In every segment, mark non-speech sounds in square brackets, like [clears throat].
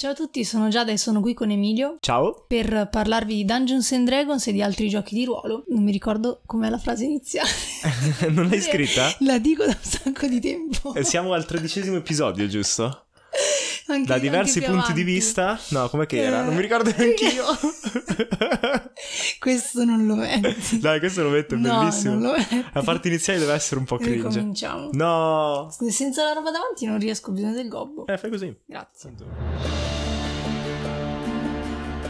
Ciao a tutti, sono Giada e sono qui con Emilio Ciao. per parlarvi di Dungeons and Dragons e di altri giochi di ruolo. Non mi ricordo com'è la frase iniziale. [laughs] non l'hai scritta? [laughs] La dico da un sacco di tempo. Eh, Siamo al tredicesimo episodio, giusto? Anche- Da diversi punti di vista? No, com'è che era? Non mi ricordo [laughs] neanch'io. [laughs] Questo non lo metti. Dai, questo lo metto, è no, bellissimo. non lo metti. La parte iniziale deve essere un po' cringe. Ricominciamo. No. Senza la roba davanti non riesco, ho bisogno del gobbo. Eh, fai così. Grazie.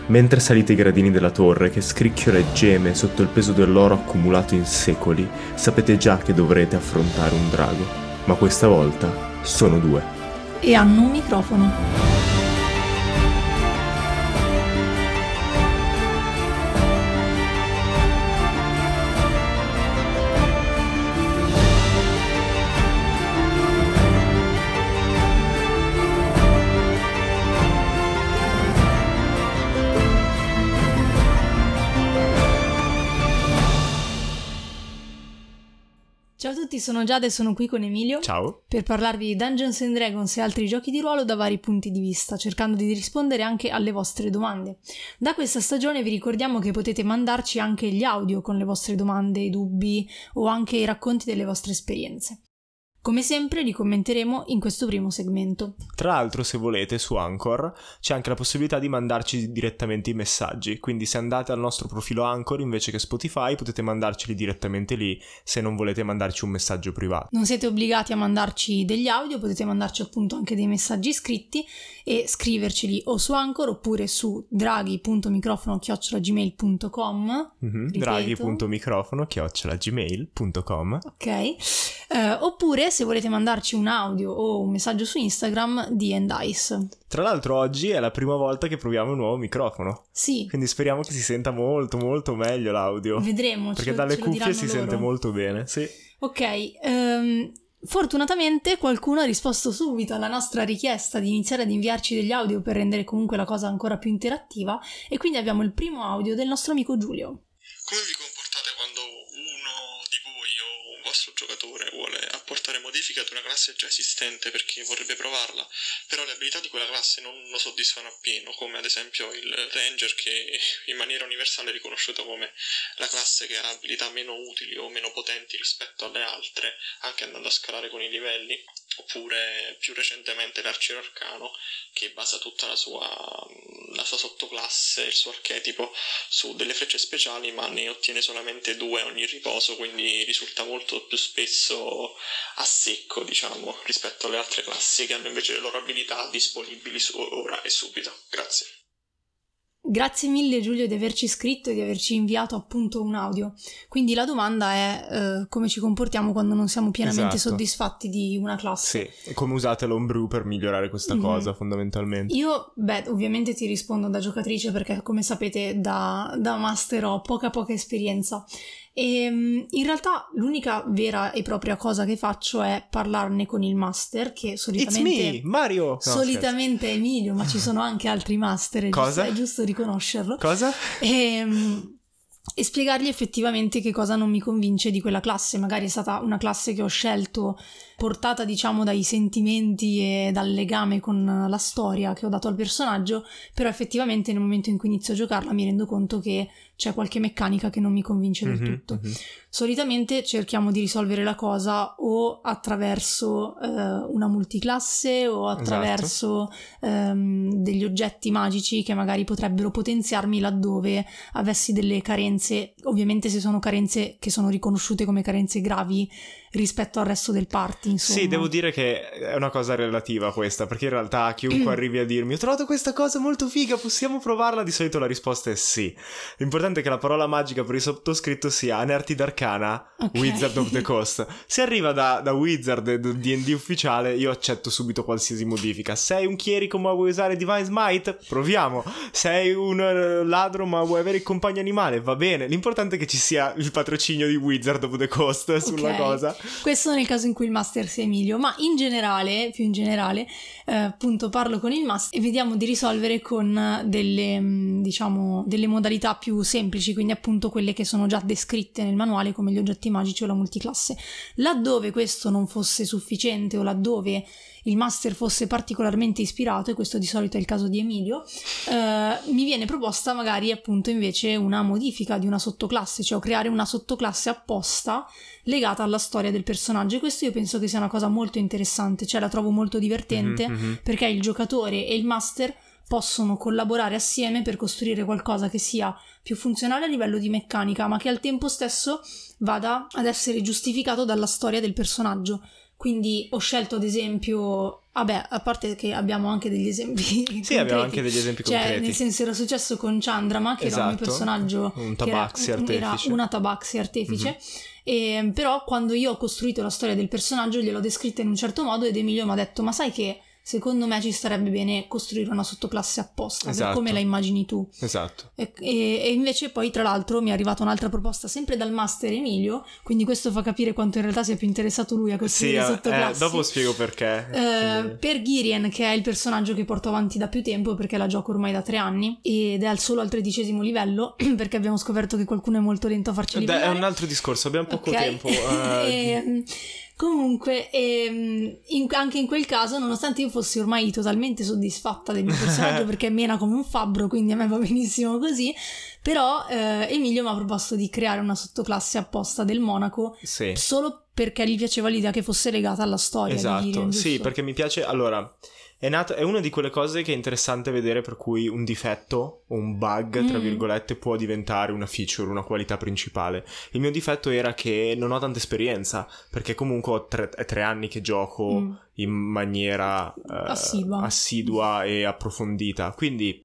Mentre salite i gradini della torre che scricchiola e geme sotto il peso dell'oro accumulato in secoli, sapete già che dovrete affrontare un drago. Ma questa volta sono due. E hanno un microfono. Tutti, sono Giada e sono qui con Emilio. Ciao. per parlarvi di Dungeons and Dragons e altri giochi di ruolo da vari punti di vista, cercando di rispondere anche alle vostre domande. Da questa stagione vi ricordiamo che potete mandarci anche gli audio con le vostre domande, i dubbi o anche i racconti delle vostre esperienze. Come sempre li commenteremo in questo primo segmento. Tra l'altro, se volete, su Anchor c'è anche la possibilità di mandarci direttamente i messaggi. Quindi, se andate al nostro profilo Anchor invece che Spotify, potete mandarceli direttamente lì se non volete mandarci un messaggio privato. Non siete obbligati a mandarci degli audio, potete mandarci appunto anche dei messaggi scritti e scriverceli o su Anchor oppure su draghi.microfono.gmail.com Mhm. Ripeto. draghi.microfono chiocciolagmail.com Ok, Eh, oppure se volete mandarci un audio o un messaggio su Instagram di Dice. Tra l'altro oggi è la prima volta che proviamo un nuovo microfono, Sì, quindi speriamo che si senta molto molto meglio l'audio. vedremo. Perché dalle cuffie si loro. sente molto bene, sì. Ok, ehm, fortunatamente qualcuno ha risposto subito alla nostra richiesta di iniziare ad inviarci degli audio per rendere comunque la cosa ancora più interattiva e quindi abbiamo il primo audio del nostro amico Giulio. Come vi comportate quando uno di voi o un vostro giocatore modifiche ad una classe già esistente perché vorrebbe provarla, però le abilità di quella classe non lo soddisfano appieno, come ad esempio il Ranger che in maniera universale è riconosciuto come la classe che ha abilità meno utili o meno potenti rispetto alle altre, anche andando a scalare con i livelli, oppure più recentemente l'arciere arcano che basa tutta la sua, la sua sottoclasse, il suo archetipo su delle frecce speciali, ma ne ottiene solamente due ogni riposo, quindi risulta molto più spesso a secco, diciamo, rispetto alle altre classi che hanno invece le loro abilità disponibili ora e subito. Grazie. Grazie mille Giulio di averci scritto e di averci inviato appunto un audio. Quindi la domanda è eh, come ci comportiamo quando non siamo pienamente Esatto. soddisfatti di una classe. Sì, e come usate l'homebrew per migliorare questa Mhm. cosa fondamentalmente. Io, beh, ovviamente ti rispondo da giocatrice perché come sapete da, da master ho poca poca esperienza. E mm, in realtà l'unica vera e propria cosa che faccio è parlarne con il master che It's solitamente... me, Mario! No, solitamente è Emilio, ma ci sono anche altri master, è Cosa? giusto, è giusto riconoscerlo. scherzo. Cosa? E, mm, e spiegargli effettivamente che cosa non mi convince di quella classe. Magari è stata una classe che ho scelto portata, diciamo, dai sentimenti e dal legame con la storia che ho dato al personaggio, però effettivamente nel momento in cui inizio a giocarla mi rendo conto che c'è qualche meccanica che non mi convince del Mhm, tutto. mhm. Solitamente cerchiamo di risolvere la cosa o attraverso eh, una multiclasse o Esatto. attraverso ehm, degli oggetti magici che magari potrebbero potenziarmi laddove avessi delle carenze, ovviamente se sono carenze che sono riconosciute come carenze gravi rispetto al resto del party, insomma. Sì, devo dire che è una cosa relativa questa, perché in realtà chiunque [clears throat] arrivi a dirmi ho trovato questa cosa molto figa, possiamo provarla? Di solito la risposta è sì. L'importante è che la parola magica per il sottoscritto sia Anertid Arcana, Ok. Wizard of the Coast. Se arriva da, da Wizard D&D ufficiale, io accetto subito qualsiasi modifica. Sei un chierico ma vuoi usare Divine Smite? Proviamo. Sei un eh, ladro ma vuoi avere il compagno animale? Va bene. L'importante è che ci sia il patrocinio di Wizard of the Coast sulla Ok. cosa. Questo nel caso in cui il master sia Emilio, ma in generale, più in generale, eh, appunto parlo con il master e vediamo di risolvere con delle, mh, diciamo, delle modalità più semplici, quindi appunto quelle che sono già descritte nel manuale come gli oggetti magici o la multiclasse. Laddove questo non fosse sufficiente o laddove il master fosse particolarmente ispirato, e questo di solito è il caso di Emilio, eh, mi viene proposta magari appunto invece una modifica di una sottoclasse, cioè creare una sottoclasse apposta legata alla storia del personaggio e questo io penso che sia una cosa molto interessante, cioè la trovo molto divertente Mhm, mhm. perché il giocatore e il master possono collaborare assieme per costruire qualcosa che sia più funzionale a livello di meccanica, ma che al tempo stesso vada ad essere giustificato dalla storia del personaggio. Quindi ho scelto ad esempio, vabbè, a parte che abbiamo anche degli esempi Sì, abbiamo concreti. anche degli esempi Cioè, concreti. nel senso era successo con Chandrama, che era un mio Esatto. personaggio Un era- tabaxi era artefice. Mhm. una tabaxi artefice. E, però quando io ho costruito la storia del personaggio gliel'ho descritta in un certo modo ed Emilio mi ha detto ma sai che secondo me ci starebbe bene costruire una sottoclasse apposta Esatto. come la immagini tu. Esatto. E, e- e invece poi tra l'altro mi è arrivata un'altra proposta sempre dal master Emilio, quindi questo fa capire quanto in realtà sia più interessato lui a Sì, costruire eh, sottoclassi. dopo spiego perché. Eh, per Girien, che è il personaggio che porto avanti da più tempo perché la gioco ormai da tre anni ed è al solo al tredicesimo livello [clears throat] perché abbiamo scoperto che qualcuno è molto lento a farci Dai, livellare. è un altro discorso, abbiamo poco Ok. tempo. [laughs] eh, Ehm, comunque, ehm, in- anche in quel caso, nonostante io fossi ormai totalmente soddisfatta del mio [laughs] personaggio perché mena come un fabbro, quindi a me va benissimo così, però eh, Emilio mi ha proposto di creare una sottoclasse apposta del monaco sì. solo perché gli piaceva l'idea che fosse legata alla storia Esatto, Girien, sì, perché mi piace. Allora, è, nato, è una di quelle cose che è interessante vedere per cui un difetto o un bug, tra Mm. virgolette, può diventare una feature, una qualità principale. Il mio difetto era che non ho tanta esperienza, perché comunque ho tre, tre anni che gioco Mm. in maniera eh, Assidua. assidua e approfondita. Quindi.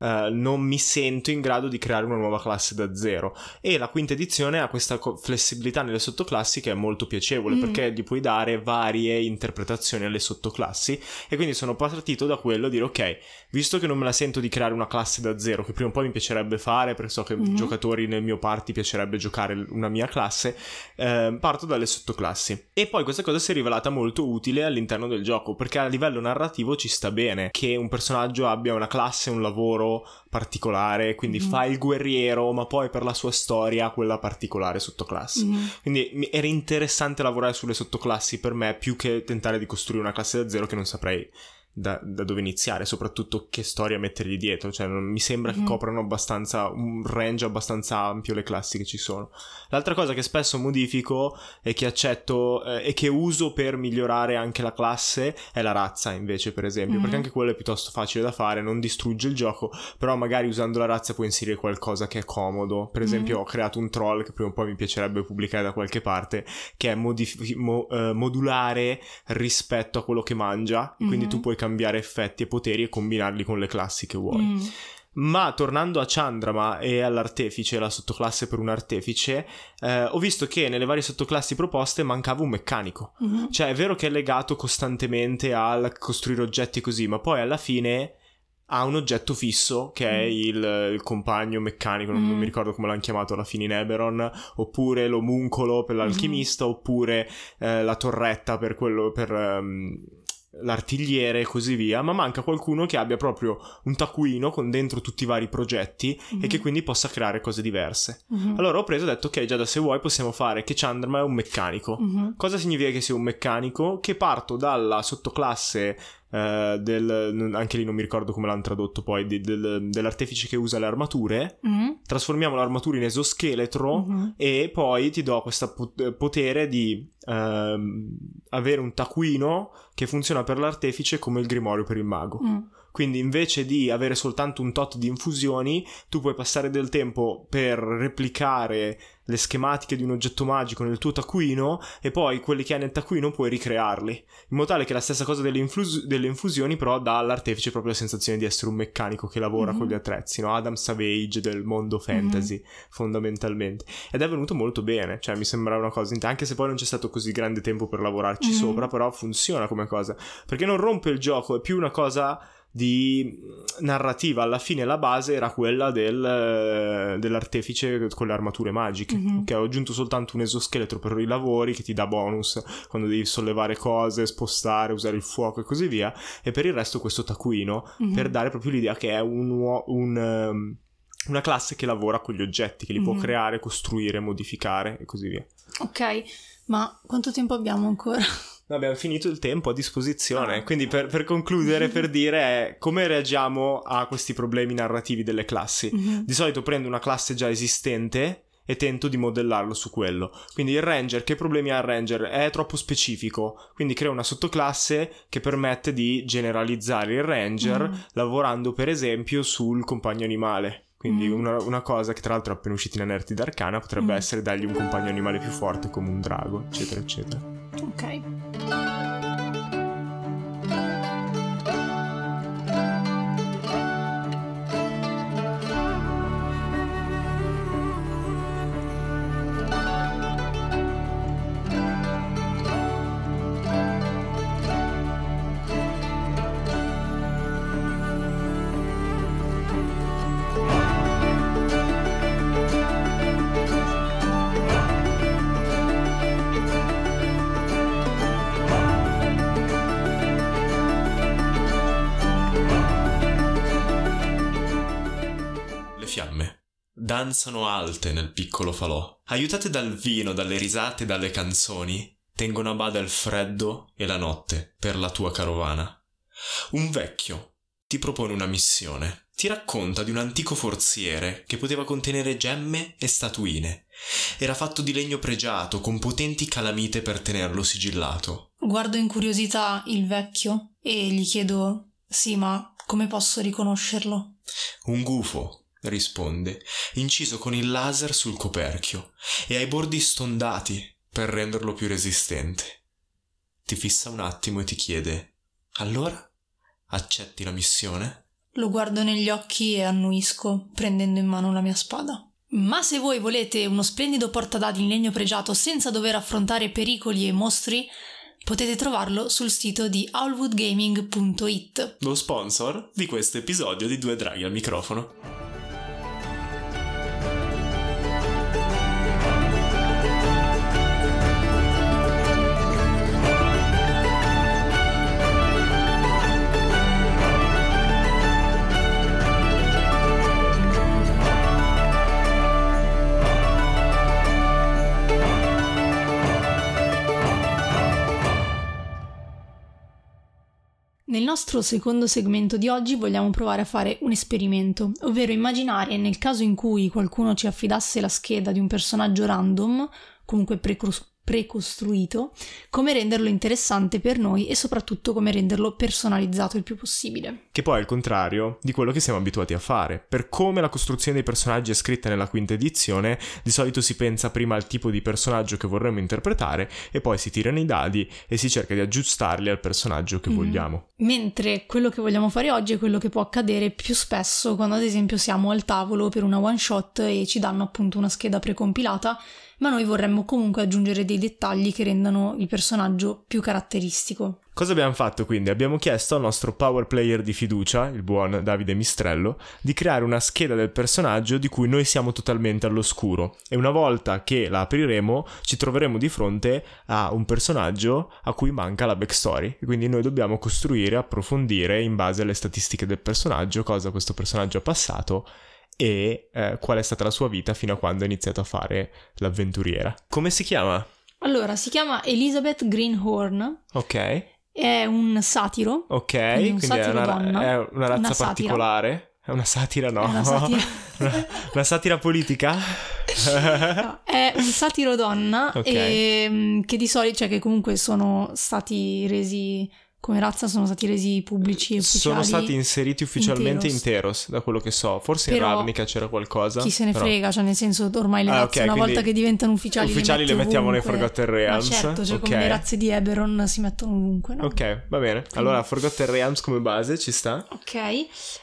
Eh, non mi sento in grado di creare una nuova classe da zero e la quinta edizione ha questa co- flessibilità nelle sottoclassi che è molto piacevole Mm. perché gli puoi dare varie interpretazioni alle sottoclassi e quindi sono partito da quello a dire ok visto che non me la sento di creare una classe da zero che prima o poi mi piacerebbe fare perché so che Mhm. giocatori nel mio party piacerebbe giocare una mia classe eh, parto dalle sottoclassi e poi questa cosa si è rivelata molto utile all'interno del gioco perché a livello narrativo ci sta bene che un personaggio abbia una classe un lavoro particolare quindi Mhm. fa il guerriero ma poi per la sua storia quella particolare sottoclasse Mhm. quindi era interessante lavorare sulle sottoclassi per me più che tentare di costruire una classe da zero che non saprei da, da dove iniziare, soprattutto che storia mettergli dietro. Cioè, non, mi sembra che Mhm. coprano abbastanza un range abbastanza ampio le classi che ci sono. L'altra cosa che spesso modifico e che accetto eh, e che uso per migliorare anche la classe è la razza, invece, per esempio, Mhm. perché anche quello è piuttosto facile da fare, non distrugge il gioco, però magari usando la razza puoi inserire qualcosa che è comodo. Per esempio, Mhm. ho creato un troll che prima o poi mi piacerebbe pubblicare da qualche parte, che è modif- mo- eh, modulare rispetto a quello che mangia. Quindi Mhm. tu puoi cambiare effetti e poteri e combinarli con le classi che vuoi. Mm. Ma tornando a Chandrama e all'artefice, la sottoclasse per un artefice, eh, ho visto che nelle varie sottoclassi proposte mancava un meccanico. Mhm. Cioè, è vero che è legato costantemente al costruire oggetti così, ma poi alla fine ha un oggetto fisso che è Mm. il, il compagno meccanico, non, non Mm. mi ricordo come l'hanno chiamato alla fine in Eberon, oppure l'omuncolo per l'alchimista, Mm. oppure eh, la torretta per quello per ehm, l'artigliere e così via, ma manca qualcuno che abbia proprio un taccuino con dentro tutti i vari progetti e che Mhm. quindi possa creare cose diverse. Mhm. Allora ho preso e ho detto ok, già da se vuoi possiamo fare che Chandrama è un meccanico. Mhm. Cosa significa che sia un meccanico? Che parto dalla sottoclasse eh, del... anche lì non mi ricordo come l'hanno tradotto poi, di- del- dell'artefice che usa le armature, Mhm. trasformiamo l'armatura in esoscheletro Mhm. e poi ti do questo potere di ehm, avere un taccuino che funziona per l'artefice come il grimorio per il mago. Mm. Quindi invece di avere soltanto un tot di infusioni, tu puoi passare del tempo per replicare le schematiche di un oggetto magico nel tuo taccuino e poi quelli che hai nel taccuino puoi ricrearli. In modo tale che la stessa cosa delle, influs- delle infusioni però dà all'artefice proprio la sensazione di essere un meccanico che lavora Mhm. con gli attrezzi, no? Adam Savage del mondo fantasy fondamentalmente. Ed è venuto molto bene, cioè mi sembra una cosa, anche se poi non c'è stato così grande tempo per lavorarci Mhm. sopra, però funziona come cosa, perché non rompe il gioco, è più una cosa di narrativa. Alla fine la base era quella del, eh, dell'artefice con le armature magiche. Mhm. Che ho aggiunto soltanto un esoscheletro per i lavori che ti dà bonus quando devi sollevare cose, spostare, usare il fuoco e così via. E per il resto questo taccuino Mhm. per dare proprio l'idea che è un, un, ehm, una classe che lavora con gli oggetti, che li può Mhm. creare, costruire, modificare e così via. Ok, ma quanto tempo abbiamo ancora? No, abbiamo finito il tempo a disposizione. Ah. Quindi, per, per concludere, per [laughs] dire come reagiamo a questi problemi narrativi delle classi. Mhm. Di solito prendo una classe già esistente e tento di modellarlo su quello. Quindi il ranger, che problemi ha il ranger? È troppo specifico, quindi creo una sottoclasse che permette di generalizzare il ranger Mm. lavorando per esempio sul compagno animale. Quindi Mm. una, una cosa che tra l'altro è appena uscita in Anerti d'Arcana potrebbe Mm. essere dargli un compagno animale più forte come un drago, eccetera, eccetera. Ok. Danzano alte nel piccolo falò. Aiutate dal vino, dalle risate e dalle canzoni, tengono a bada il freddo e la notte per la tua carovana. Un vecchio ti propone una missione. Ti racconta di un antico forziere che poteva contenere gemme e statuine. Era fatto di legno pregiato, con potenti calamite per tenerlo sigillato. Guardo in curiosità il vecchio e gli chiedo: Sì, ma come posso riconoscerlo? Un gufo, risponde, inciso con il laser sul coperchio e ai bordi stondati per renderlo più resistente. Ti fissa un attimo e ti chiede: Allora? Accetti la missione? Lo guardo negli occhi e annuisco, prendendo in mano la mia spada. Ma se voi volete uno splendido portadadi in legno pregiato senza dover affrontare pericoli e mostri, potete trovarlo sul sito di owlwoodgaming.it. Lo sponsor di questo episodio di Due Draghi al microfono. Nel nostro secondo segmento di oggi vogliamo provare a fare un esperimento, ovvero immaginare nel caso in cui qualcuno ci affidasse la scheda di un personaggio random, comunque precos- precostruito, come renderlo interessante per noi e soprattutto come renderlo personalizzato il più possibile. Che poi è il contrario di quello che siamo abituati a fare. Per come la costruzione dei personaggi è scritta nella quinta edizione, di solito si pensa prima al tipo di personaggio che vorremmo interpretare e poi si tirano i dadi e si cerca di aggiustarli al personaggio che Mhm. vogliamo. Mentre quello che vogliamo fare oggi è quello che può accadere più spesso quando ad esempio siamo al tavolo per una one shot e ci danno appunto una scheda precompilata, ma noi vorremmo comunque aggiungere dei dettagli che rendano il personaggio più caratteristico. Cosa abbiamo fatto quindi? Abbiamo chiesto al nostro power player di fiducia, il buon Davide Mistrello, di creare una scheda del personaggio di cui noi siamo totalmente all'oscuro e una volta che la apriremo ci troveremo di fronte a un personaggio a cui manca la backstory quindi noi dobbiamo costruire, approfondire in base alle statistiche del personaggio cosa questo personaggio ha passato e eh, qual è stata la sua vita fino a quando ha iniziato a fare l'avventuriera. Come si chiama? Allora, si chiama Elizabeth Greenhorn, Ok. è un satiro. Ok, Quindi quindi, un è, satiro una, donna, è una razza una satira. particolare. È una satira, no? È una satira. [laughs] Una- una satira politica? [laughs] No, è un satiro donna Ok. e, mm, che di solito, cioè che comunque sono stati resi come razza, sono stati resi pubblici e ufficiali. Sono stati inseriti ufficialmente in Teros. Da quello che so. Forse Però in Ravnica c'era qualcosa. Chi se ne però- frega, cioè nel senso ormai le Ah, razze ok, una volta che diventano ufficiali, ufficiali le metti mettiamo nei ovunque. Forgotten Realms, Ma certo, cioè ok. come le razze di Eberron si mettono ovunque, no? Ok, va bene. Allora, Forgotten Realms come base ci sta. Ok.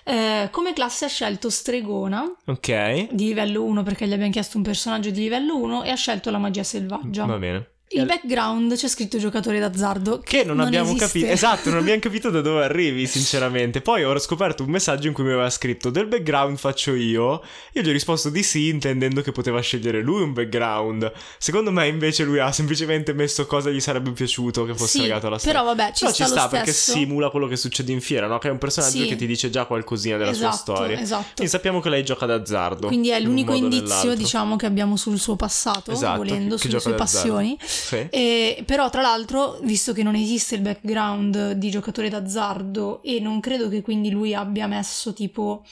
Eh, come classe ha scelto Stregona Ok. di livello 1 perché gli abbiamo chiesto un personaggio di livello 1 e ha scelto la magia selvaggia. Va bene. Il background c'è scritto giocatore d'azzardo Che non, abbiamo esiste. capito. Esatto, non abbiamo [laughs] capito da dove arrivi, sinceramente. Poi ho scoperto un messaggio in cui mi aveva scritto del background faccio io. Io gli ho risposto di sì, intendendo che poteva scegliere lui un background. Secondo me, invece, lui ha semplicemente messo cosa gli sarebbe piaciuto che fosse Sì, legato alla storia. però vabbè, ci Però sta ci sta perché stesso. simula quello che succede in fiera, no? Che è un personaggio Sì. che ti dice già qualcosina della esatto, sua storia. Esatto. Quindi sappiamo che lei gioca d'azzardo. Quindi è in un l'unico o indizio, diciamo, che abbiamo sul suo passato, Esatto, volendo, sulle sue passioni. Sì. E, però, tra l'altro, visto che non esiste il background di giocatore d'azzardo e non credo che quindi lui abbia messo tipo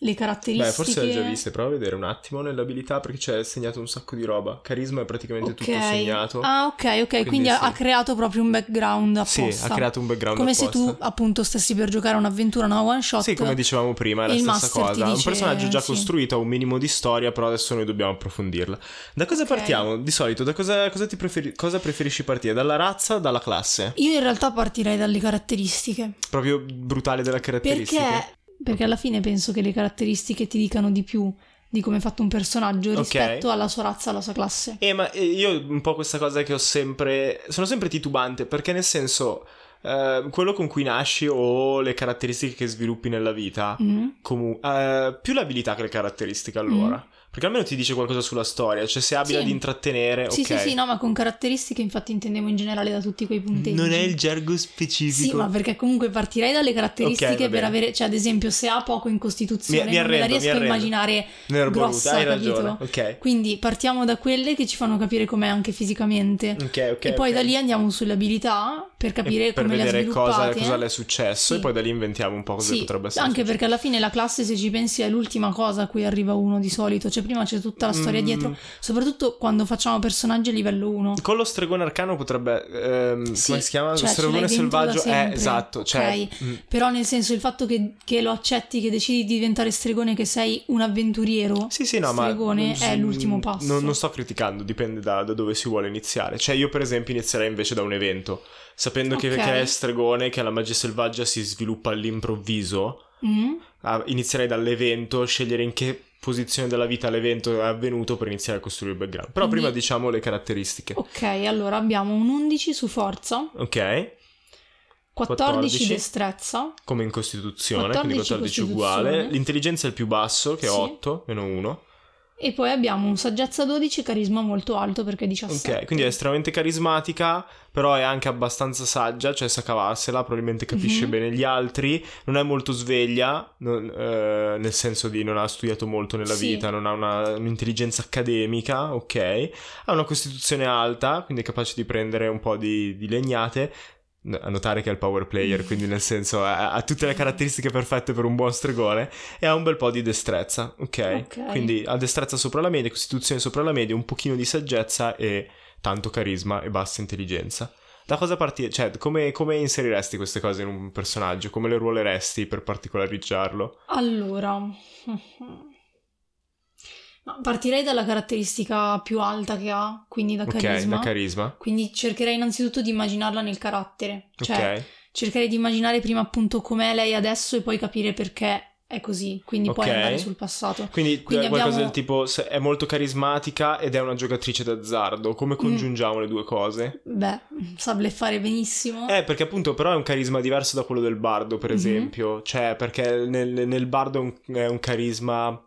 le caratteristiche. Beh, forse l'hai già viste, prova a vedere un attimo nelle abilità perché c'è segnato un sacco di roba. Carisma è praticamente tutto Ok. segnato. Ah, ok, ok. Quindi, Quindi ha, sì. creato proprio un background sì, apposta. ha creato un background Come se apposta. tu appunto stessi per giocare un'avventura, una one shot. Sì, come dicevamo prima, è la stessa cosa. un dice- personaggio già sì. costruito, ha un minimo di storia, però adesso noi dobbiamo approfondirla. Da cosa Ok. partiamo? Di solito, da cosa, cosa ti preferi- cosa preferisci partire? Dalla razza o dalla classe? Io in realtà partirei dalle caratteristiche. Proprio brutale della caratteristica. Perché? Perché alla fine penso che le caratteristiche ti dicano di più di come è fatto un personaggio rispetto alla sua razza, alla sua classe. Eh, ma eh, io un po' questa cosa che ho sempre. Sono sempre titubante perché, nel senso, eh, quello con cui nasci o le caratteristiche che sviluppi nella vita, Mm. comu- eh, più l'abilità che le caratteristiche allora. Perché almeno ti dice qualcosa sulla storia, cioè se è abile Sì. ad intrattenere, Sì, ok. sì, sì, no, ma con caratteristiche infatti intendevo in generale da tutti quei punteggi. Non è il gergo Sì, specifico. ma perché comunque partirei dalle caratteristiche Ok, va per avere, cioè ad esempio se ha poco in costituzione Mi- mi non me la arrendo, riesco a arrendo. immaginare grossa, hai capito? ragione. Ok. Quindi partiamo da quelle che ci fanno capire com'è anche fisicamente. Ok, ok. e poi da lì andiamo sulle abilità per capire per come le ha vedere cosa, sviluppate. cosa le è successo Sì. e poi da lì inventiamo un po' cosa Sì, potrebbe essere anche successo. perché alla fine la classe, se ci pensi, è l'ultima cosa a cui arriva uno di solito. Cioè, prima c'è tutta la storia Mm. dietro, soprattutto quando facciamo personaggi a livello 1. Con lo stregone arcano potrebbe. ehm, Sì, come si chiama? cioè, lo stregone selvaggio. Eh, esatto. Cioè, Ok. mm, Però nel senso il fatto che, che lo accetti, che decidi di diventare stregone, che sei un avventuriero, Sì, sì, no, stregone ma. è l'ultimo passo. Non, non sto criticando, dipende da, da dove si vuole iniziare. Cioè, io, per esempio, inizierei invece da un evento. Sapendo che, Ok. che è stregone, che la magia selvaggia si sviluppa all'improvviso. Mm? inizierei dall'evento, scegliere in che posizione della vita l'evento è avvenuto per iniziare a costruire il background. Però Quindi- prima diciamo le caratteristiche. Ok, allora abbiamo un 11 su forza, Ok, 14, 14. destrezza, come in Costituzione, 14 quindi 14 uguale. L'intelligenza è il più basso, che è Sì. 8, meno 1. E poi abbiamo un saggezza 12, carisma molto alto perché è 17. Ok, quindi è estremamente carismatica, però è anche abbastanza saggia, cioè sa cavarsela, probabilmente capisce Mhm. bene gli altri, non è molto sveglia, non- eh, nel senso di non ha studiato molto nella Sì. vita, non ha una- un'intelligenza accademica, ok, ha una costituzione alta, quindi è capace di prendere un po' di, di legnate. A notare che è il power player, quindi nel senso ha, ha tutte le caratteristiche perfette per un buon stregone e ha un bel po' di destrezza, ok? Ok. Quindi ha destrezza sopra la media, costituzione sopra la media, un pochino di saggezza e tanto carisma e bassa intelligenza. Da cosa partire? Cioè, come, come inseriresti queste cose in un personaggio? Come le ruoleresti per particolareggiarlo? Allora, partirei dalla caratteristica più alta che ha, quindi da Ok, carisma. da carisma. Quindi cercherei innanzitutto di immaginarla nel carattere. Cioè, ok. cercherei di immaginare prima appunto com'è lei adesso e poi capire perché è così. Quindi poi Ok. andare sul passato. Quindi, Quindi eh, qualcosa abbiamo- del tipo è molto carismatica ed è una giocatrice d'azzardo. Come Mm. congiungiamo le due cose? Beh, [laughs] sa bleffare benissimo. Eh, perché appunto però è un carisma diverso da quello del bardo, per Mhm. esempio. Cioè, perché nel, nel bardo è un, è un carisma...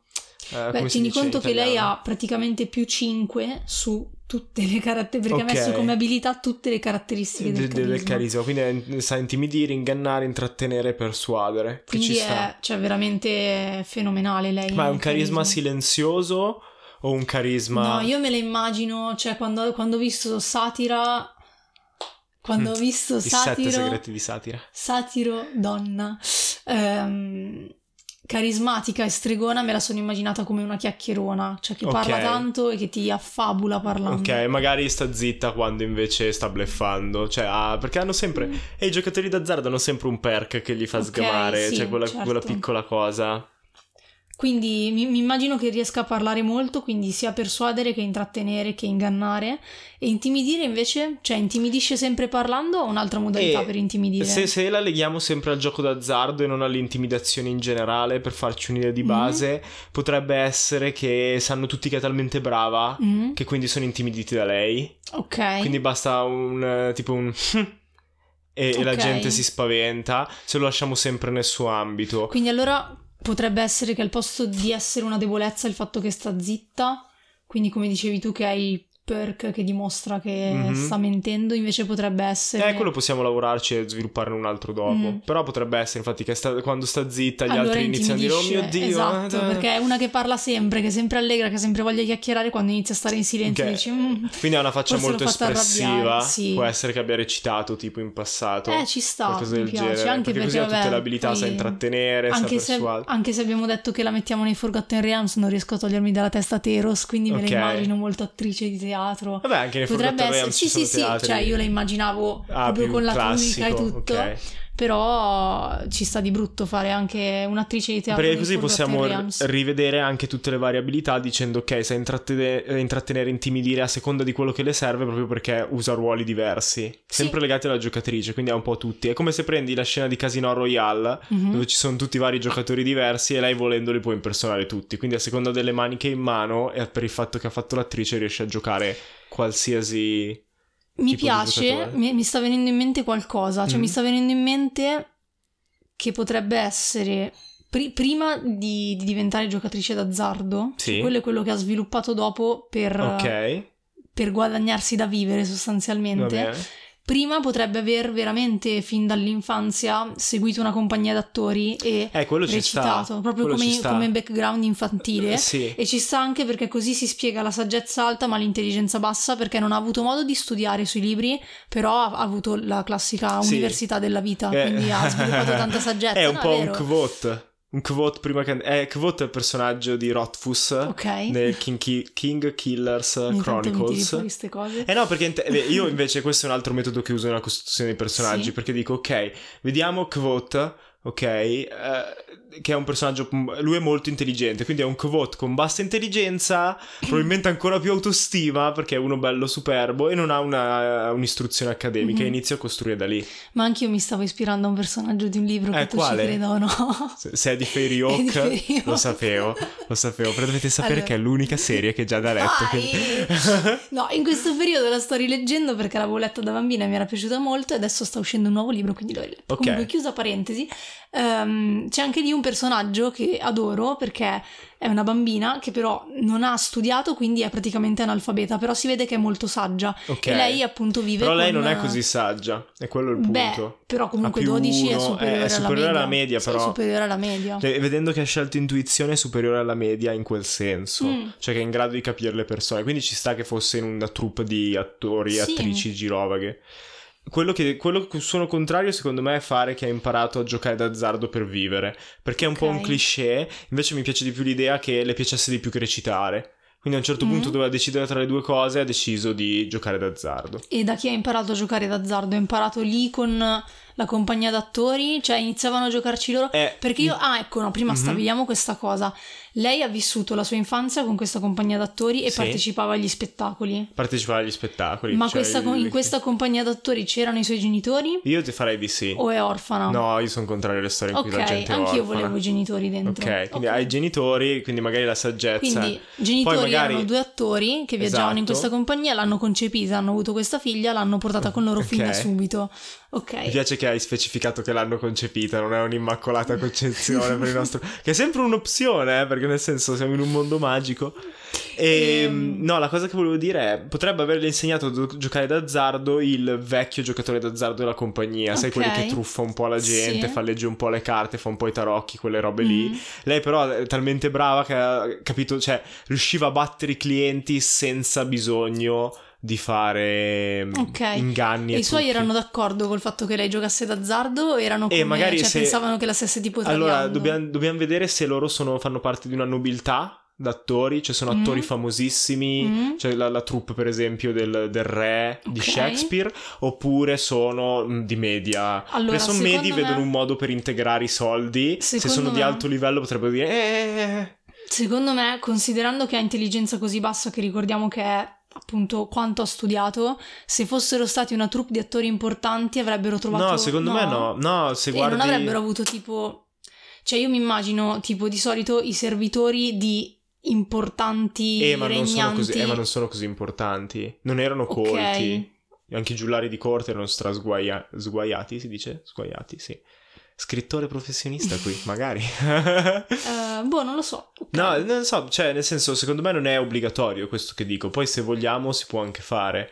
eh, Beh, tieni conto che lei ha praticamente più 5 su tutte le caratteristiche, perché Ok. ha messo come abilità tutte le caratteristiche del De- de- carisma. carisma. Quindi sa intimidire, ingannare, intrattenere, persuadere. Quindi è cioè, veramente fenomenale lei. Ma è un carisma silenzioso o un carisma... No, io me la immagino, cioè quando, quando ho visto Satira, quando ho visto Mm. I sette Satiro, segreti di satira. Satiro donna, ehm, carismatica e stregona, me la sono immaginata come una chiacchierona, cioè che Ok. parla tanto e che ti affabula parlando. Ok, magari sta zitta quando invece sta bleffando. Cioè, ah, perché hanno sempre. E i giocatori d'azzardo hanno sempre un perk che gli fa Ok, sgamare. sì, cioè, quella, certo. quella piccola cosa. Quindi mi, mi immagino che riesca a parlare molto, quindi sia persuadere che intrattenere che ingannare. E intimidire invece, cioè intimidisce sempre parlando o un'altra modalità E per intimidire? Se, se la leghiamo sempre al gioco d'azzardo e non all'intimidazione in generale, per farci un'idea di Mhm. base, potrebbe essere che sanno tutti che è talmente brava Mm, che quindi sono intimiditi da lei. ok. Quindi basta un tipo un. [laughs] e, e la gente si spaventa se lo lasciamo sempre nel suo ambito. Quindi allora potrebbe essere che al posto di essere una debolezza il fatto che sta zitta, quindi come dicevi tu che hai il perk che dimostra che Mhm. sta mentendo, invece potrebbe essere... Eh, quello possiamo lavorarci e svilupparne un altro dopo. Mm. Però potrebbe essere, infatti, che sta- quando sta zitta, gli Allora altri iniziano a dire: Oh mio dio. Esatto, eh, perché è una che parla sempre, che è sempre allegra, che ha sempre voglia chiacchierare, quando inizia a stare in silenzio Ok. dici... "Mm". Quindi ha una faccia molto espressiva. sì. Può essere che abbia recitato tipo in passato. Eh, ci sta, Qualcosa del piace, genere. anche perché perché, ha tutte vabbè, le abilità, sa intrattenere, Anche sa se, persuadere. anche se abbiamo detto che la mettiamo nei Forgotten Realms, non riesco a togliermi dalla testa Teros, quindi me Ok. la immagino molto attrice di teatro. Vabbè, anche nei Potrebbe essere, sì, sì, sì, teatri- cioè io la immaginavo Ah, proprio con la classico, tunica e tutto, ok. Però ci sta di brutto fare anche un'attrice di teatro Perché così possiamo rivedere anche tutte le variabilità dicendo ok, sa intrattene- intrattenere, intimidire a seconda di quello che le serve proprio perché usa ruoli diversi, sempre legati alla giocatrice, quindi ha un po' tutti. È come se prendi la scena di Casino Royale Mhm. dove ci sono tutti i vari giocatori diversi e lei volendo li può impersonare tutti, quindi a seconda delle maniche in mano e per il fatto che ha fatto l'attrice riesce a giocare qualsiasi... Mi piace, mi, mi sta venendo in mente qualcosa, cioè Mm. mi sta venendo in mente che potrebbe essere pri- prima di, di diventare giocatrice d'azzardo, Sì. quello è quello che ha sviluppato dopo per, Ok, per guadagnarsi da vivere sostanzialmente. Prima potrebbe aver veramente fin dall'infanzia seguito una compagnia d'actori e Eh, recitato, proprio come, come background infantile. Eh, Sì. E ci sta anche perché così si spiega la saggezza alta ma l'intelligenza bassa perché non ha avuto modo di studiare sui libri, però ha avuto la classica Sì. università della vita, Eh. quindi ha sviluppato tanta [laughs] saggezza. È un No, po' un vero. Kvot. Un Kvot prima che... Eh, Kvot è il personaggio di Rothfuss Ok. nel King, Ki- King Killers Ogni Chronicles. queste cose. Eh no, perché int- eh, io [laughs] invece questo è un altro metodo che uso nella costruzione dei personaggi, Sì. perché dico, ok, vediamo Kvot, ok, eh, che è un personaggio, lui è molto intelligente, quindi è un Kvot con bassa intelligenza, [clears throat] probabilmente ancora più autostima, perché è uno bello superbo e non ha una, un'istruzione accademica, Mhm. e inizia a costruire da lì. Ma anche io mi stavo ispirando a un personaggio di un libro che Eh, tu quale? ci creda o no. Se se è di Fairy [laughs] Oak, Fairy lo sapevo, lo sapevo, però dovete sapere Allora. che è l'unica serie che già da letto. Quindi- [laughs] No, in questo periodo la sto rileggendo perché l'avevo letta da bambina e mi era piaciuta molto e adesso sta uscendo un nuovo libro, quindi l'ho riletto. Ok. Comunque, chiusa parentesi, ehm, c'è anche lì un personaggio che adoro perché è una bambina che però non ha studiato, quindi è praticamente analfabeta, però si vede che è molto saggia. Ok. E lei appunto vive Però lei con- non è così saggia, è quello il punto. Beh, però comunque Ha più 12 è uno, superiore, è superiore alla alla media. media, Sì, però- è superiore alla media. Cioè, vedendo che ha scelto intuizione è superiore alla media in quel senso, Mm. cioè che è in grado di capire le persone, quindi ci sta che fosse in una troupe di attori e Sì. attrici girovaghe. Quello che, quello che sono contrario secondo me è fare che ha imparato a giocare d'azzardo per vivere, perché è un po' un cliché, invece mi piace di più l'idea che le piacesse di più che recitare. Quindi a un certo Mm. punto doveva decidere tra le due cose e ha deciso di giocare d'azzardo. E da chi ha imparato a giocare d'azzardo? Ha imparato lì con la compagnia d'attori? Cioè iniziavano a giocarci loro? Eh, Perché io, ah ecco, no, prima Mhm. stabiliamo questa cosa. Lei ha vissuto la sua infanzia con questa compagnia d'attori e Sì. partecipava agli spettacoli. partecipare agli spettacoli. Ma cioè questa- in questa compagnia d'attori c'erano i suoi genitori? Io ti farei di sì. O è orfana? No, io sono contrario alle storie in Ok, cui la gente è anch'io orfana. volevo i genitori dentro. Ok, quindi Ok. hai i genitori, quindi magari la saggezza. Quindi genitori Poi magari- erano due attori che viaggiavano in Esatto. questa compagnia, l'hanno concepita, hanno avuto questa figlia, l'hanno portata con loro fin Ok. da subito. Ok. Mi piace che hai specificato che l'hanno concepita, non è un'immacolata concezione per il nostro... [laughs] Che è sempre un'opzione, eh, perché nel senso siamo in un mondo magico. E Ehm. no, la cosa che volevo dire è, potrebbe averle insegnato a do- giocare d'azzardo il vecchio giocatore d'azzardo della compagnia, sai Ok. quelli che truffa un po' la gente, Sì. fa legge un po' le carte, fa un po' i tarocchi, quelle robe lì. Mm. Lei però è talmente brava che ha capito, cioè riusciva a battere i clienti senza bisogno di fare mm, Ok. inganni E e, i suoi erano d'accordo col fatto che lei giocasse d'azzardo erano E come, magari cioè, se- pensavano che la stesse tipo Allora, tagliando? dobbiamo, dobbiamo vedere se loro sono- fanno parte di una nobiltà d'attori, cioè sono Mm. attori famosissimi, Mm. cioè la, la troupe per esempio del, del re di Ok. Shakespeare, oppure sono mm, di media. Allora, Perché sono medi, me- vedono un modo per integrare i soldi, se Secondo sono di me- alto livello potrebbero dire... "Eh, Secondo me, considerando che ha intelligenza così bassa, che ricordiamo che è appunto quanto ha studiato, se fossero stati una troupe di attori importanti avrebbero trovato... No, secondo me no. No, se E guardi... non avrebbero avuto tipo... Cioè io mi immagino tipo di solito i servitori di importanti Eh ma, non sono così, eh, ma non sono così importanti. Non erano colti. Anche i giullari di corte erano strasguaiati, si dice? Sguaiati, sì. Scrittore professionista qui, [laughs] magari. Eh, boh, non lo so. ok. no, non so, cioè, nel senso, secondo me non è obbligatorio questo che dico. Poi se vogliamo si può anche fare.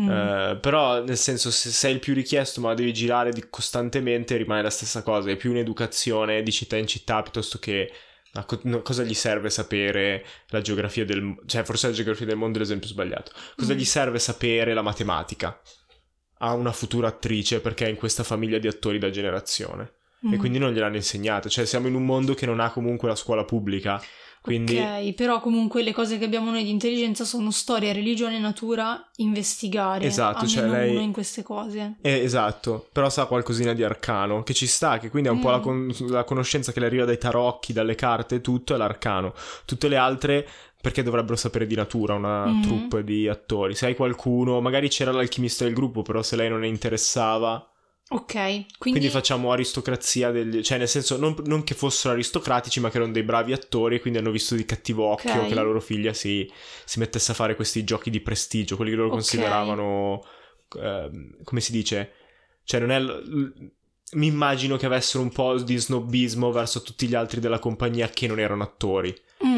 Mm. Eh, però, nel senso, se sei il più richiesto ma devi girare di- costantemente, rimane la stessa cosa. È più un'educazione di città in città piuttosto che co- no, cosa gli serve sapere la geografia del cioè forse la geografia del mondo è l'esempio sbagliato. Cosa Mm. gli serve sapere la matematica a una futura attrice perché è in questa famiglia di attori da generazione e Mm. quindi non gliel'hanno insegnato. Cioè, siamo in un mondo che non ha comunque la scuola pubblica. Quindi Ok, però comunque le cose che abbiamo noi di intelligenza sono storia, religione, natura, investigare. Esatto, cioè lei- uno in queste cose. Eh, esatto, però sa qualcosina di arcano, che ci sta, che quindi è un po' la, Mm. con- la conoscenza che le arriva dai tarocchi, dalle carte, tutto è l'arcano. Tutte le altre, perché dovrebbero sapere di natura una Mm. troupe di attori? Se hai qualcuno, magari c'era l'alchimista del gruppo, però se lei non ne interessava... Ok, Quindi, quindi, facciamo aristocrazia degli... Cioè, nel senso, non, non che fossero aristocratici, ma che erano dei bravi attori e quindi hanno visto di cattivo occhio Ok. che la loro figlia si, si mettesse a fare questi giochi di prestigio, quelli che loro Ok. consideravano... ehm, come si dice? Cioè, non è... l- Mi immagino che avessero un po' di snobismo verso tutti gli altri della compagnia che non erano attori.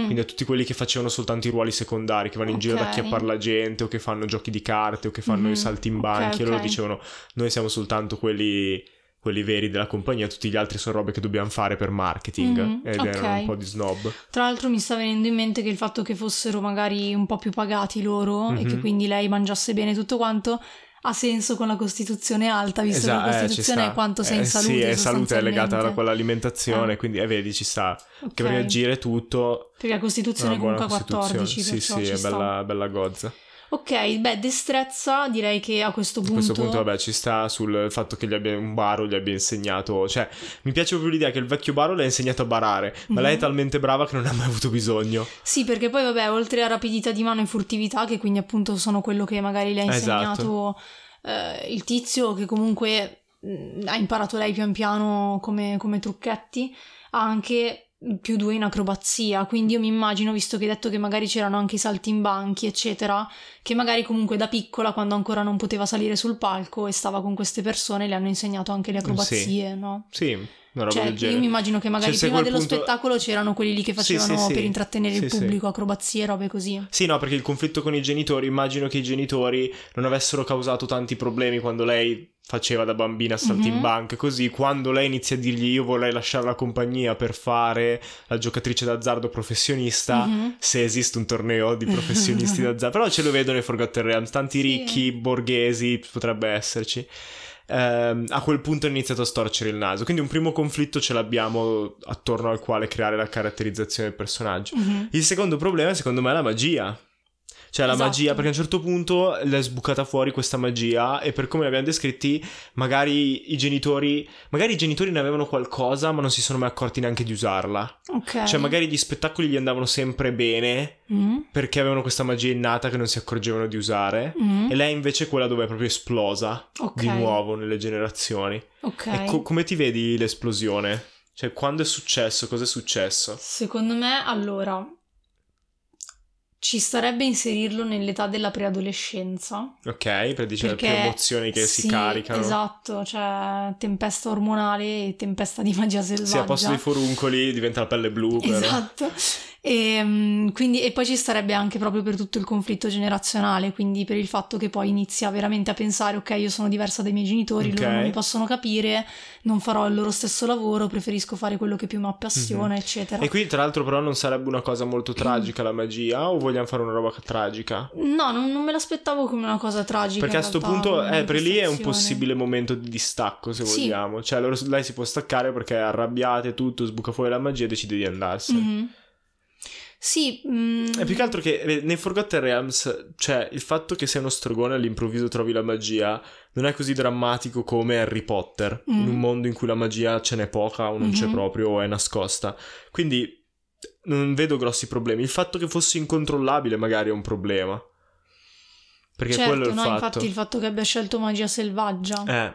Quindi a tutti quelli che facevano soltanto i ruoli secondari, che vanno in giro ad acchiappare la gente o che fanno giochi di carte o che fanno Mhm, i salti in banchi. E loro ok. dicevano: Noi siamo soltanto quelli, quelli veri della compagnia, tutti gli altri sono robe che dobbiamo fare per marketing. Mhm, Ed erano un po' di snob. Tra l'altro mi sta venendo in mente che il fatto che fossero magari un po' più pagati loro e Mhm. che quindi lei mangiasse bene tutto quanto ha senso con la Costituzione alta, visto Esatto, che la eh, Costituzione sta. è quanto sei Eh, in salute. Sì, è salute è legata alla- sostanzialmente. con l'alimentazione, Ah. quindi eh, vedi, ci sta. Ok. Che reagire tutto. Perché la Costituzione buona comunque ha 14, Costituzione. Sì, sì, è bella, bella gozza. Ok, beh, destrezza direi che a questo A punto... questo punto, vabbè, ci sta sul fatto che gli abbia, un baro gli abbia insegnato. Cioè, mi piace proprio l'idea che il vecchio baro le ha insegnato a barare, ma lei è Mhm. talmente brava che non ha mai avuto bisogno. Sì, perché poi vabbè, oltre a rapidità di mano e furtività, che quindi appunto sono quello che magari le ha Esatto. insegnato eh, il tizio, che comunque mh, ha imparato lei pian piano come, come trucchetti, ha anche più due in acrobazia, quindi io mi immagino, visto che hai detto che magari c'erano anche i salti in banchi, eccetera, che magari comunque da piccola, quando ancora non poteva salire sul palco e stava con queste persone, le hanno insegnato anche le acrobazie, no? Sì, una roba Cioè, io mi immagino che magari Cioè, prima dello punto- spettacolo c'erano quelli lì che Sì, sì, facevano sì. per intrattenere il Sì, sì. pubblico, acrobazie, robe così. Sì, no, perché il conflitto con i genitori, immagino che i genitori non avessero causato tanti problemi quando lei faceva da bambina salti in Mhm. banca, così quando lei inizia a dirgli io vorrei lasciare la compagnia per fare la giocatrice d'azzardo professionista, Mhm. se esiste un torneo di professionisti [laughs] d'azzardo, però ce lo vedo nei Forgotten Realms, tanti Sì. ricchi, borghesi, potrebbe esserci. Ehm, a quel punto ha iniziato a storcere il naso, quindi un primo conflitto ce l'abbiamo attorno al quale creare la caratterizzazione del personaggio. Mhm. Il secondo problema, secondo me, è la magia. Cioè, la Esatto. magia, perché a un certo punto le è sbucata fuori questa magia e per come l'abbiamo descritti, magari i genitori, magari i genitori ne avevano qualcosa, ma non si sono mai accorti neanche di usarla. Ok. Cioè, magari gli spettacoli gli andavano sempre bene Mhm. perché avevano questa magia innata che non si accorgevano di usare. Mhm. E lei invece è quella dove è proprio esplosa Ok. di nuovo nelle generazioni. Ok. E co- come ti vedi l'esplosione? Cioè, quando è successo? Cosa è successo? Secondo me, allora, ci starebbe inserirlo nell'età della preadolescenza. Ok, per dire Perché più emozioni che si sì, caricano. Esatto, cioè tempesta ormonale e tempesta di magia selvaggia. Sì, a posto dei foruncoli diventa la pelle blu. però. Esatto. [laughs] E, mm, quindi, e poi ci starebbe anche proprio per tutto il conflitto generazionale, quindi per il fatto che poi inizia veramente a pensare, ok, io sono diversa dai miei genitori, Ok. loro non mi possono capire, non farò il loro stesso lavoro, preferisco fare quello che più mi appassiona, eccetera. Mhm. E qui, tra l'altro, però, non sarebbe una cosa molto tragica la magia? O vogliamo fare una roba tragica? No, non, non me l'aspettavo come una cosa tragica. Perché a in sto realtà, punto, eh, per lì è un possibile momento di distacco, se Sì. vogliamo. Cioè, loro- lei si può staccare perché è arrabbiata e tutto, sbuca fuori la magia e decide di andarsene. Mhm. Sì, mm, E più che altro che eh, nei Forgotten Realms, cioè il fatto che sei uno stregone e all'improvviso trovi la magia non è così drammatico come Harry Potter, Mm. in un mondo in cui la magia ce n'è poca o non c'è Mhm. proprio o è nascosta. Quindi non vedo grossi problemi. Il fatto che fosse incontrollabile magari è un problema. Perché certo, quello è il no, fatto. infatti il fatto che abbia scelto magia selvaggia. Eh,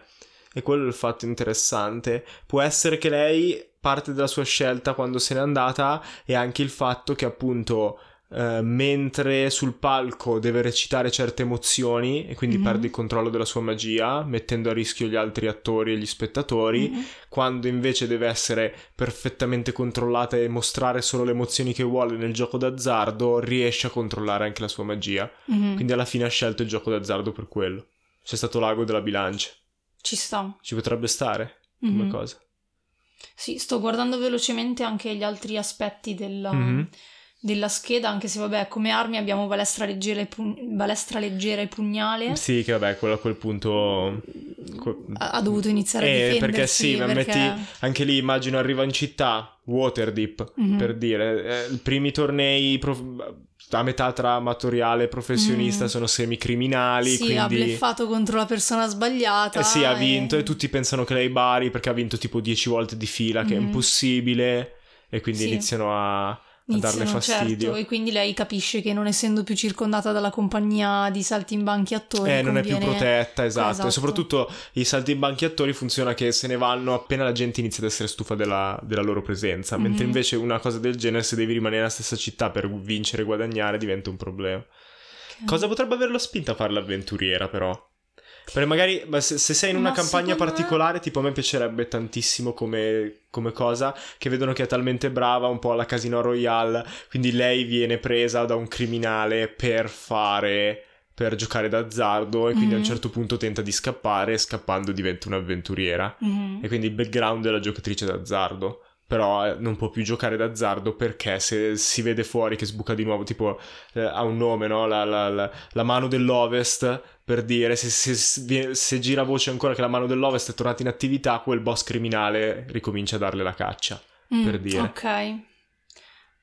e quello è il fatto interessante. Può essere che lei parte della sua scelta quando se n'è andata e anche il fatto che appunto eh, mentre sul palco deve recitare certe emozioni e quindi Mhm. perde il controllo della sua magia, mettendo a rischio gli altri attori e gli spettatori, Mhm. quando invece deve essere perfettamente controllata e mostrare solo le emozioni che vuole nel gioco d'azzardo, riesce a controllare anche la sua magia. Mhm. Quindi alla fine ha scelto il gioco d'azzardo per quello. C'è stato l'ago della bilancia. Ci sta. Ci potrebbe stare come Mhm. cosa. Sì, sto guardando velocemente anche gli altri aspetti della, Mhm. Della scheda, anche se vabbè, come armi abbiamo balestra leggera e, pug- balestra leggera e pugnale. Sì, che vabbè, quello a quel punto... Ha, ha dovuto iniziare a Eh, difendersi perché sì, perché- metti anche lì immagino arriva in città Waterdeep Mhm. per dire eh, i primi tornei prof- a metà tra amatoriale e professionista Mm. sono semicriminali Sì, ha quindi bleffato contro la persona sbagliata. eh sì ha e- vinto e tutti pensano che lei bari perché ha vinto tipo 10 volte di fila che è Mhm. impossibile e quindi Sì. iniziano a, a darle Iniziano, fastidio certo, e quindi lei capisce che non essendo più circondata dalla compagnia di saltimbanchi attori Eh, non è più conviene- protetta, esatto. Esatto. E soprattutto i saltimbanchi attori funziona che se ne vanno appena la gente inizia ad essere stufa della, della loro presenza. Mentre Mhm. invece una cosa del genere, se devi rimanere nella stessa città per vincere e guadagnare, diventa un problema. Ok. Cosa potrebbe averlo spinto a fare l'avventuriera, però? Perché magari ma se, se sei in una Ma campagna secondo me- particolare, tipo a me piacerebbe tantissimo come, come cosa, che vedono che è talmente brava, un po' alla Casino Royale, quindi lei viene presa da un criminale per fare per giocare d'azzardo e quindi a un Mhm. certo punto tenta di scappare e scappando diventa un'avventuriera. Mhm. E quindi il background della giocatrice d'azzardo. Però eh, non può più giocare d'azzardo perché se si vede fuori che sbuca di nuovo, tipo eh, ha un nome, no? La, la- la- la mano dell'Ovest, per dire, se, se- se- se gira voce ancora che la mano dell'Ovest è tornata in attività, quel boss criminale ricomincia a darle la caccia. Mm, per dire. Ok.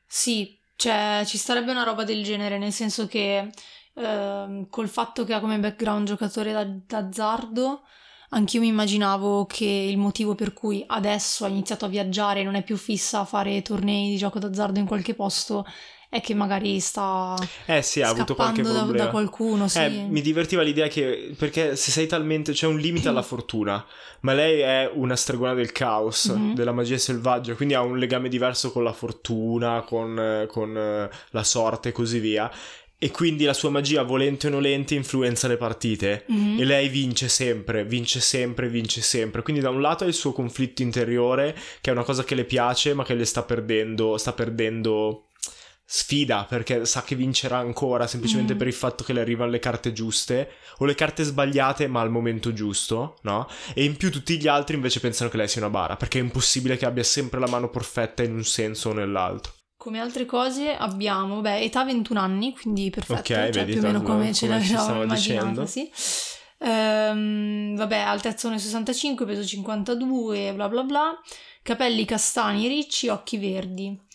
Sì, cioè ci starebbe una roba del genere, nel senso che ehm, col fatto che ha come background giocatore da- d'azzardo, anch'io mi immaginavo che il motivo per cui adesso ha iniziato a viaggiare e non è più fissa a fare tornei di gioco d'azzardo in qualche posto è che magari sta Eh sì, ha avuto qualche da, problema. da qualcuno, sì. Eh, mi divertiva l'idea che perché se sei talmente c'è un limite alla fortuna, ma lei è una stregona del caos, Mhm. della magia selvaggia, quindi ha un legame diverso con la fortuna, con, eh, con, eh, la sorte e così via. E quindi la sua magia, volente o nolente, influenza le partite. Mhm. E lei vince sempre, vince sempre, vince sempre. Quindi da un lato ha il suo conflitto interiore, che è una cosa che le piace, ma che le sta perdendo, sta perdendo sfida, perché sa che vincerà ancora, semplicemente Mm. per il fatto che le arrivano le carte giuste, o le carte sbagliate, ma al momento giusto, no? E in più tutti gli altri invece pensano che lei sia una bara, perché è impossibile che abbia sempre la mano perfetta in un senso o nell'altro. Come altre cose abbiamo, beh, età 21 anni, quindi perfetto, Ok, cioè vedi, più o meno come ce come ci l'avevamo immaginata, sì. Ehm, vabbè, altezza 1,65, peso 52, bla bla bla, capelli castani ricci, occhi verdi.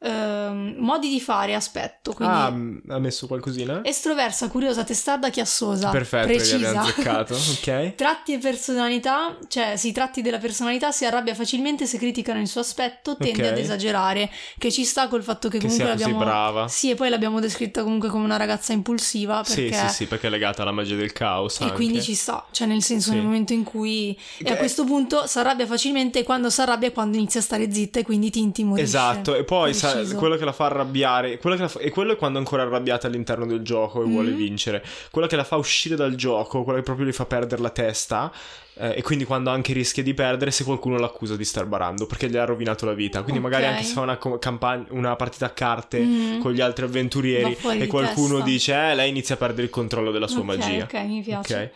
Ehm, modi di fare, aspetto, quindi Ah, m- ha messo qualcosina? estroversa, curiosa, testarda, chiassosa, Perfetto, precisa. azzeccato, [laughs] ok? Tratti e personalità, cioè si tratti della personalità, si arrabbia facilmente se criticano il suo aspetto, tende Ok. ad esagerare, che ci sta col fatto che Che comunque sia così l'abbiamo... brava. Sì, e poi l'abbiamo descritta comunque come una ragazza impulsiva Sì, perché... sì, sì, perché è legata alla magia del caos E anche. quindi ci sta, cioè nel senso Sì. nel momento in cui... E a questo punto si arrabbia facilmente e quando si arrabbia è quando inizia a stare zitta e quindi ti intimorisce. Esatto, e poi sa- Preciso. quello che la fa arrabbiare, quello fa- e quello è quando è ancora arrabbiata all'interno del gioco e vuole Mhm. vincere. Quello che la fa uscire dal gioco, quello che proprio gli fa perdere la testa, eh, e quindi quando anche rischia di perdere se qualcuno l'accusa di star barando, perché gli ha rovinato la vita. Quindi magari Ok. anche se fa una, campagna- una partita a carte Mhm. con gli altri avventurieri e qualcuno testa. dice, eh, lei inizia a perdere il controllo della sua Ok, magia. Ok, mi piace. Ok.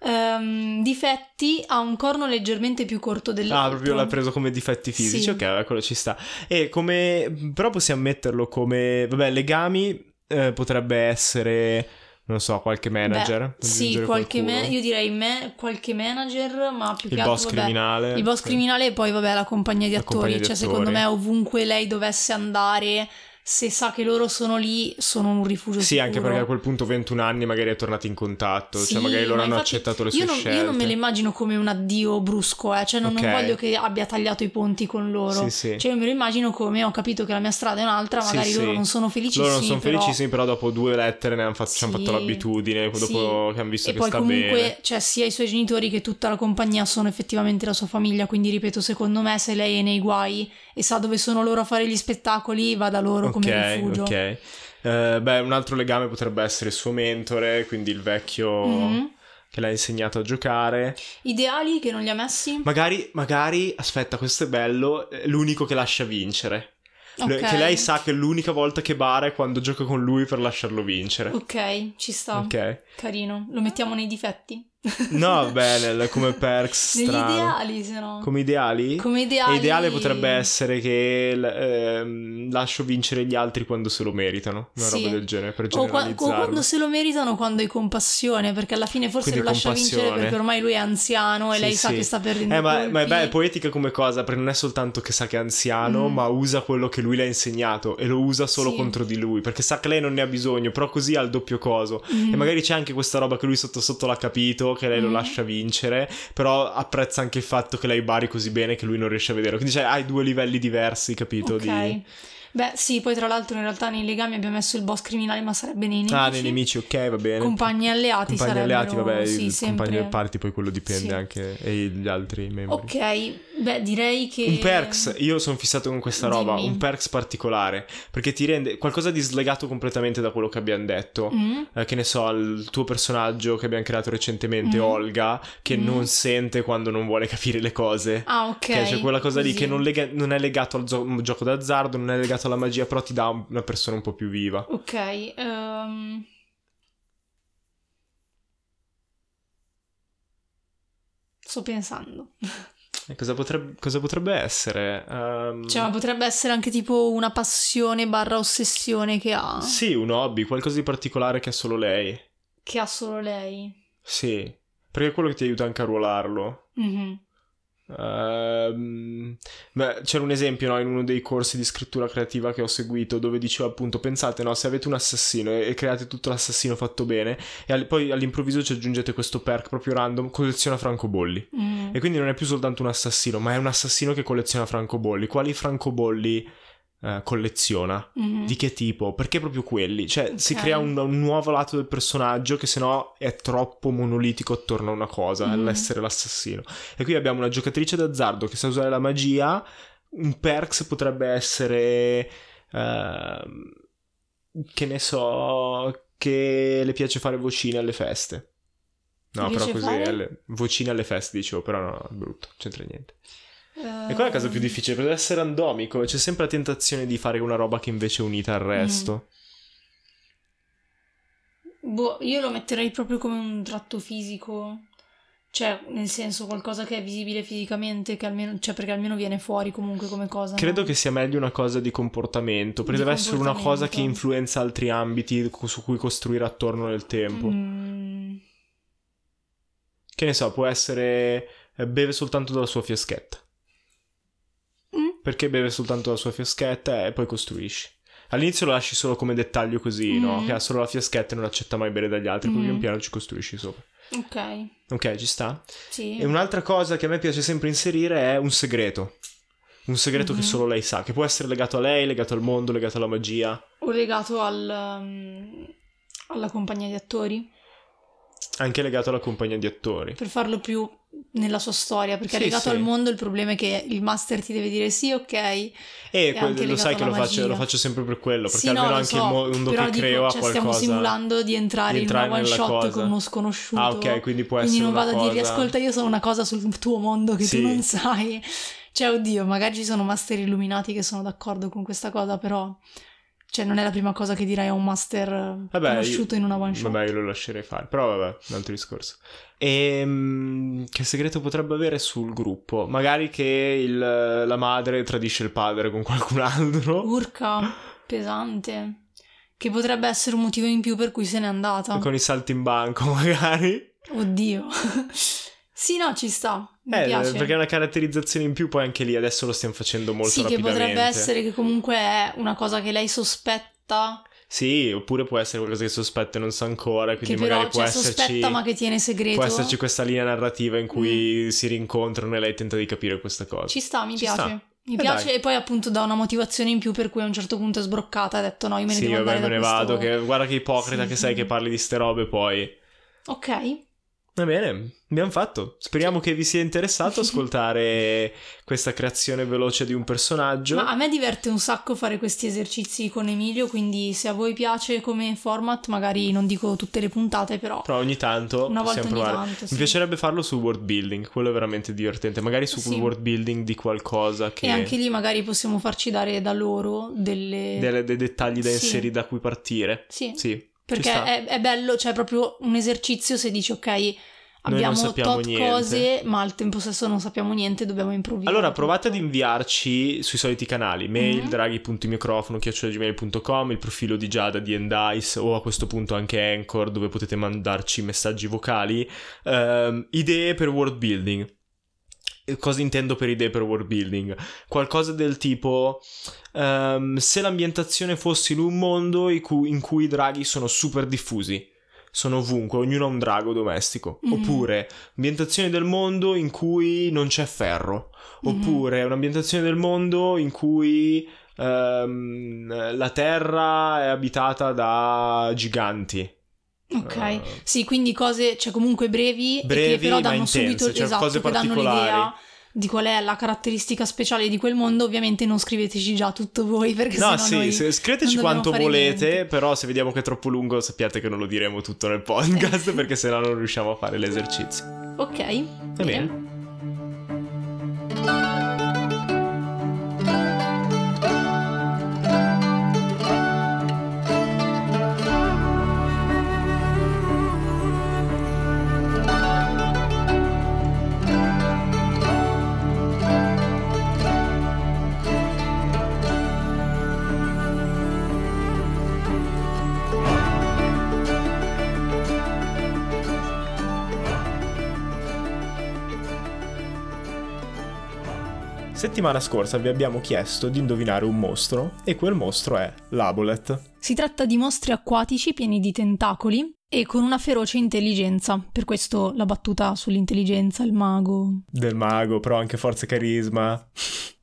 Ehm, difetti ha un corno leggermente più corto dell'altro. Ah, proprio l'ha preso come difetti fisici. Sì. Ok, quello ci sta. E come. Però possiamo metterlo come. Vabbè, legami eh, potrebbe essere. Non so, qualche manager. Beh, sì, qualche me- io direi me- qualche manager, ma più Il che boss altro, vabbè, criminale. Il boss Sì. criminale e poi, vabbè, la compagnia di La attori. compagnia di cioè, attori. secondo me, ovunque lei dovesse andare, se sa che loro sono lì, sono un rifugio Sì, anche sicuro. perché a quel punto 21 anni magari è tornato in contatto. Sì, cioè, magari loro ma hanno accettato le sue non, scelte. Io non me lo immagino come un addio brusco, eh. cioè non, non Ok. voglio che abbia tagliato i ponti con loro. Sì, sì. Cioè, io me lo immagino come ho capito che la mia strada è un'altra, magari loro non sono felicissimi. Loro non sono però- felicissimi, però dopo due lettere ne hanno fatto, ci hanno fatto l'abitudine. Dopo che hanno visto E che poi sta comunque, bene. cioè, sia i suoi genitori che tutta la compagnia sono effettivamente la sua famiglia, quindi ripeto, secondo me se lei è nei guai e sa dove sono loro a fare gli spettacoli, va da loro Ok, come rifugio. ok. Eh, beh, un altro legame potrebbe essere il suo mentore, quindi il vecchio Mhm. che l'ha insegnato a giocare. Ideali che non li ha messi? Magari, magari, aspetta, questo è bello, l'unico che lascia vincere. Le- Ok. Che lei sa che l'unica volta che bara è quando gioca con lui per lasciarlo vincere. Ok, ci sta. Ok. Carino. Lo mettiamo nei difetti? No, [laughs] bene, come perks Negli strano. ideali, se no. Come ideali? Come E ideali. ideale potrebbe essere che ehm, lascio vincere gli altri quando se lo meritano, una Sì. roba del genere, per O, qua- o generalizzarlo. quando se lo meritano, quando hai compassione, perché alla fine forse Quindi lo lascia vincere perché ormai lui è anziano e Sì, lei sa sì. che sta perdendo Eh, ma, ma è, be- è poetica come cosa, perché non è soltanto che sa che è anziano, Mm. ma usa quello che lui le ha insegnato e lo usa solo Sì. contro di lui, perché sa che lei non ne ha bisogno, però così ha il doppio coso. Mm. E magari c'è anche questa roba che lui sotto sotto l'ha capito, che lei lo Mm. lascia vincere, però apprezza anche il fatto che lei bari così bene che lui non riesce a vederlo. Quindi cioè, hai due livelli diversi, capito? Ok. Di... Beh, sì, poi tra l'altro in realtà nei legami abbiamo messo il boss criminale, ma sarebbe nei nemici. Ah, nei nemici, ok, va bene. Compagni alleati Compagni sarebbero... alleati, vabbè, sì, il sempre... compagno del party poi quello dipende Sì. anche e gli altri membri. Ok, beh, direi che... Un perks, io sono fissato con questa roba, Dimmi. un perks particolare, perché ti rende qualcosa di slegato completamente da quello che abbiamo detto. Mm? Eh, che ne so, il tuo personaggio che abbiamo creato recentemente, Mm. Olga, che Mm. non sente quando non vuole capire le cose. Ah, ok. Che c'è quella cosa lì così. che non, lega- non è legato al gio- gioco d'azzardo, non è legato alla magia, però ti dà un- una persona un po' più viva. Ok, ehm... Sto pensando. [laughs] Cosa, potrebbe, cosa potrebbe essere? Ehm, Cioè, ma potrebbe essere anche tipo una passione barra ossessione che ha. Sì, un hobby, qualcosa di particolare che ha solo lei. Che ha solo lei. Sì, perché è quello che ti aiuta anche a ruolarlo. Mhm. Ehm, beh, c'era un esempio no, in uno dei corsi di scrittura creativa che ho seguito dove diceva appunto pensate no, se avete un assassino e, e create tutto l'assassino fatto bene e al- poi all'improvviso ci aggiungete questo perk proprio random colleziona francobolli Mm. e quindi non è più soltanto un assassino ma è un assassino che colleziona francobolli quali francobolli eh, colleziona? Mhm. Di che tipo? Perché proprio quelli? Cioè, si Ok. crea un, un nuovo lato del personaggio che sennò è troppo monolitico attorno a una cosa, Mm. all'essere l'assassino. E qui abbiamo una giocatrice d'azzardo che sa usare la magia. Un perks potrebbe essere. ehm, che ne so. Che le piace fare vocine alle feste. No, però così. fare? alle- vocine alle feste, dicevo, però no, è brutto, c'entra niente. E qual è la cosa più difficile? Perché deve essere randomico, c'è sempre la tentazione di fare una roba che invece è unita al resto. Boh, io lo metterei proprio come un tratto fisico. Cioè, nel senso, qualcosa che è visibile fisicamente, che almeno, cioè, perché almeno viene fuori comunque come cosa. Credo no? che sia meglio una cosa di comportamento, perché Di deve essere una cosa che influenza altri ambiti su cui costruire attorno nel tempo. Mm, Che ne so, può essere eh, beve soltanto dalla sua fiaschetta. Perché beve soltanto dalla sua fiaschetta e poi costruisci. All'inizio lo lasci solo come dettaglio così, no? Mm. Che ha solo la fiaschetta e non accetta mai bere dagli altri, poi Mm. pian piano ci costruisci sopra. ok, Ok, ci sta? sì. E un'altra cosa che a me piace sempre inserire è un segreto. Un segreto Mhm. che solo lei sa, che può essere legato a lei, legato al mondo, legato alla magia. O legato al, um, alla compagnia di attori. Anche legato alla compagnia di attori. Per farlo più nella sua storia. Perché Sì, legato sì. al mondo il problema è che il master ti deve dire sì, ok. E È que- lo sai che lo faccio, lo faccio sempre per quello, perché Sì, no, almeno lo anche so, il mondo che creo ha cioè, qualcosa. Stiamo simulando di entrare, di entrare in una one shot cosa. con uno sconosciuto. Ah, ok, quindi può Quindi essere non una vado a dirgli, cosa- ascolta, io so una cosa sul tuo mondo che tu non sai. Cioè, oddio, magari ci sono master illuminati che sono d'accordo con questa cosa, però... Cioè, non è la prima cosa che direi a un master eh, Vabbè, conosciuto in una one shot. Vabbè, io lo lascerei fare, però vabbè, un altro discorso. E che segreto potrebbe avere sul gruppo? Magari che il- la madre tradisce il padre con qualcun altro. Urca, pesante. Che potrebbe essere un motivo in più per cui se n'è andata. Con i salti in banco, [laughs] magari. Oddio. [laughs] sì, no, ci sta. Mi Eh, piace. perché è una caratterizzazione in più, poi anche lì adesso lo stiamo facendo molto sì, che rapidamente. potrebbe essere che comunque è una cosa che lei sospetta, Sì, oppure può essere qualcosa che sospetta e non sa ancora, quindi che magari però può cioè, esserci sospetta ma che tiene segreto. può esserci questa linea narrativa in cui si rincontrano e lei tenta di capire questa cosa. Ci sta, mi Ci piace. sta. Mi Eh, piace dai. e poi appunto dà una motivazione in più per cui a un certo punto è sbroccata e ha detto no, io me ne sì, devo vabbè, andare me ne da questo... vado, che guarda che ipocrita Sì, che sì. sei che parli di ste robe poi. Ok, Va bene, abbiamo fatto. Speriamo che vi sia interessato [laughs] ascoltare questa creazione veloce di un personaggio. Ma a me diverte un sacco fare questi esercizi con Emilio, quindi se a voi piace come format, magari non dico tutte le puntate, però... Però ogni tanto Una volta provare. tanto, sì. Mi piacerebbe farlo sul world building, quello è veramente divertente. Magari su Sì. world building di qualcosa che... E anche lì magari possiamo farci dare da loro delle... delle- dei dettagli da Sì. inserire da cui partire. Sì, Sì, perché è, è bello, cioè proprio un esercizio se dici ok, abbiamo tot niente. cose, ma al tempo stesso non sappiamo niente, dobbiamo improvvisare. Allora provate ad inviarci sui soliti canali, mail, Mhm. draghi.microfono, chiocciolagmail.com, il profilo di Giada di Endice o a questo punto anche Anchor dove potete mandarci messaggi vocali, ehm, idee per world building. E Cosa intendo per idee per world building? Qualcosa del tipo ehm, se l'ambientazione fosse in un mondo in cui, in cui i draghi sono super diffusi, sono ovunque, ognuno ha un drago domestico. Mhm. Oppure ambientazione del mondo in cui non c'è ferro. Mhm. Oppure un'ambientazione del mondo in cui ehm, la terra è abitata da giganti. Ok, Eh, sì, quindi cose, cioè comunque brevi, Brevi, che però danno intense, subito cioè esatto, cose che danno l'idea di qual è la caratteristica speciale di quel mondo. Ovviamente non scriveteci già tutto voi, perché No, sì, se- scriveteci quanto volete, niente. però se vediamo che è troppo lungo sappiate che non lo diremo tutto nel podcast [laughs] perché sennò non riusciamo a fare l'esercizio. Ok, Va bene. Settimana scorsa vi abbiamo chiesto di indovinare un mostro e quel mostro è l'Abolet. Si tratta di mostri acquatici pieni di tentacoli e con una feroce intelligenza. Per questo la battuta sull'intelligenza, il mago. Del mago, però anche forza e carisma.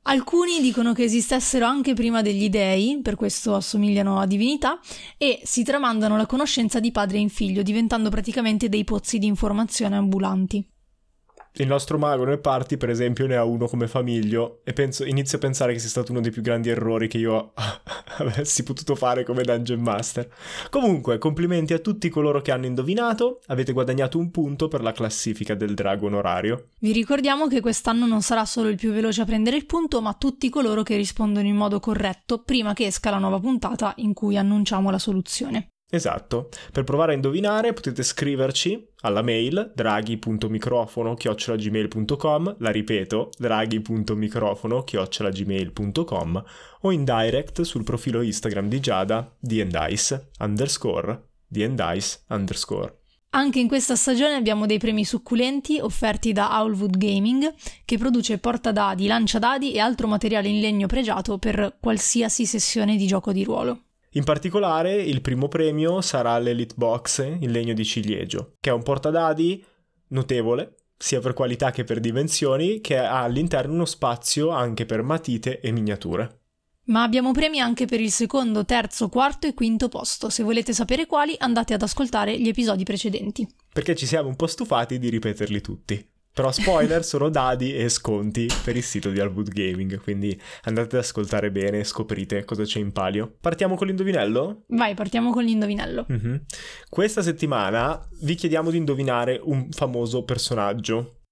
Alcuni dicono che esistessero anche prima degli dei, per questo assomigliano a divinità, e si tramandano la conoscenza di padre in figlio, diventando praticamente dei pozzi di informazione ambulanti. Il nostro mago nel party, per esempio, ne ha uno come famiglio e penso, inizio a pensare che sia stato uno dei più grandi errori che io [laughs] avessi potuto fare come Dungeon Master. Comunque, complimenti a tutti coloro che hanno indovinato, avete guadagnato un punto per la classifica del drago onorario. Vi ricordiamo che quest'anno non sarà solo il più veloce a prendere il punto, ma tutti coloro che rispondono in modo corretto prima che esca la nuova puntata in cui annunciamo la soluzione. Esatto. Per provare a indovinare potete scriverci alla mail draghi.microfono-gmail.com la ripeto, draghi.microfono-gmail.com o in direct sul profilo Instagram di Giada diendice underscore diendice underscore. Anche in questa stagione abbiamo dei premi succulenti offerti da Owlwood Gaming, che produce portadadi, lanciadadi e altro materiale in legno pregiato per qualsiasi sessione di gioco di ruolo. In particolare il primo premio sarà l'Elite Box in legno di ciliegio, che è un portadadi notevole, sia per qualità che per dimensioni, che ha all'interno uno spazio anche per matite e miniature. Ma abbiamo premi anche per il secondo, terzo, quarto e quinto posto. Se volete sapere quali, andate ad ascoltare gli episodi precedenti. Perché ci siamo un po' stufati di ripeterli tutti. Però spoiler sono dadi e sconti per il sito di Alwood Gaming, quindi andate ad ascoltare bene e scoprite cosa c'è in palio. Partiamo con l'indovinello? Vai, partiamo con l'indovinello. Mhm. Questa settimana vi chiediamo di indovinare un famoso personaggio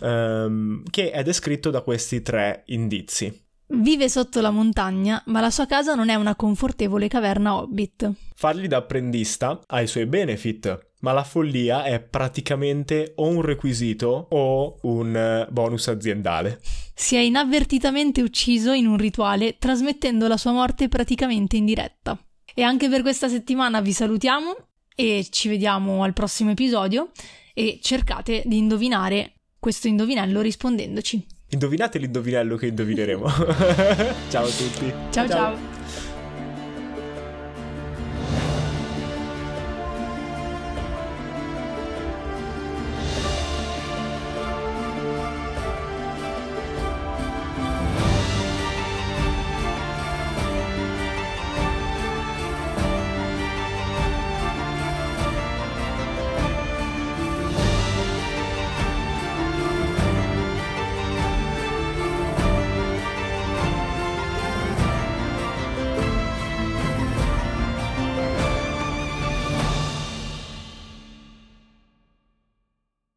ehm, che è descritto da questi tre indizi. Vive sotto la montagna, ma la sua casa non è una confortevole caverna hobbit. Fargli da apprendista ha i suoi benefit, ma la follia è praticamente o un requisito o un eh, bonus aziendale. Si è inavvertitamente ucciso in un rituale, trasmettendo la sua morte praticamente in diretta. E anche per questa settimana vi salutiamo e ci vediamo al prossimo episodio e cercate di indovinare questo indovinello rispondendoci. Indovinate l'indovinello che indovineremo. [laughs] ciao a tutti. ciao. ciao.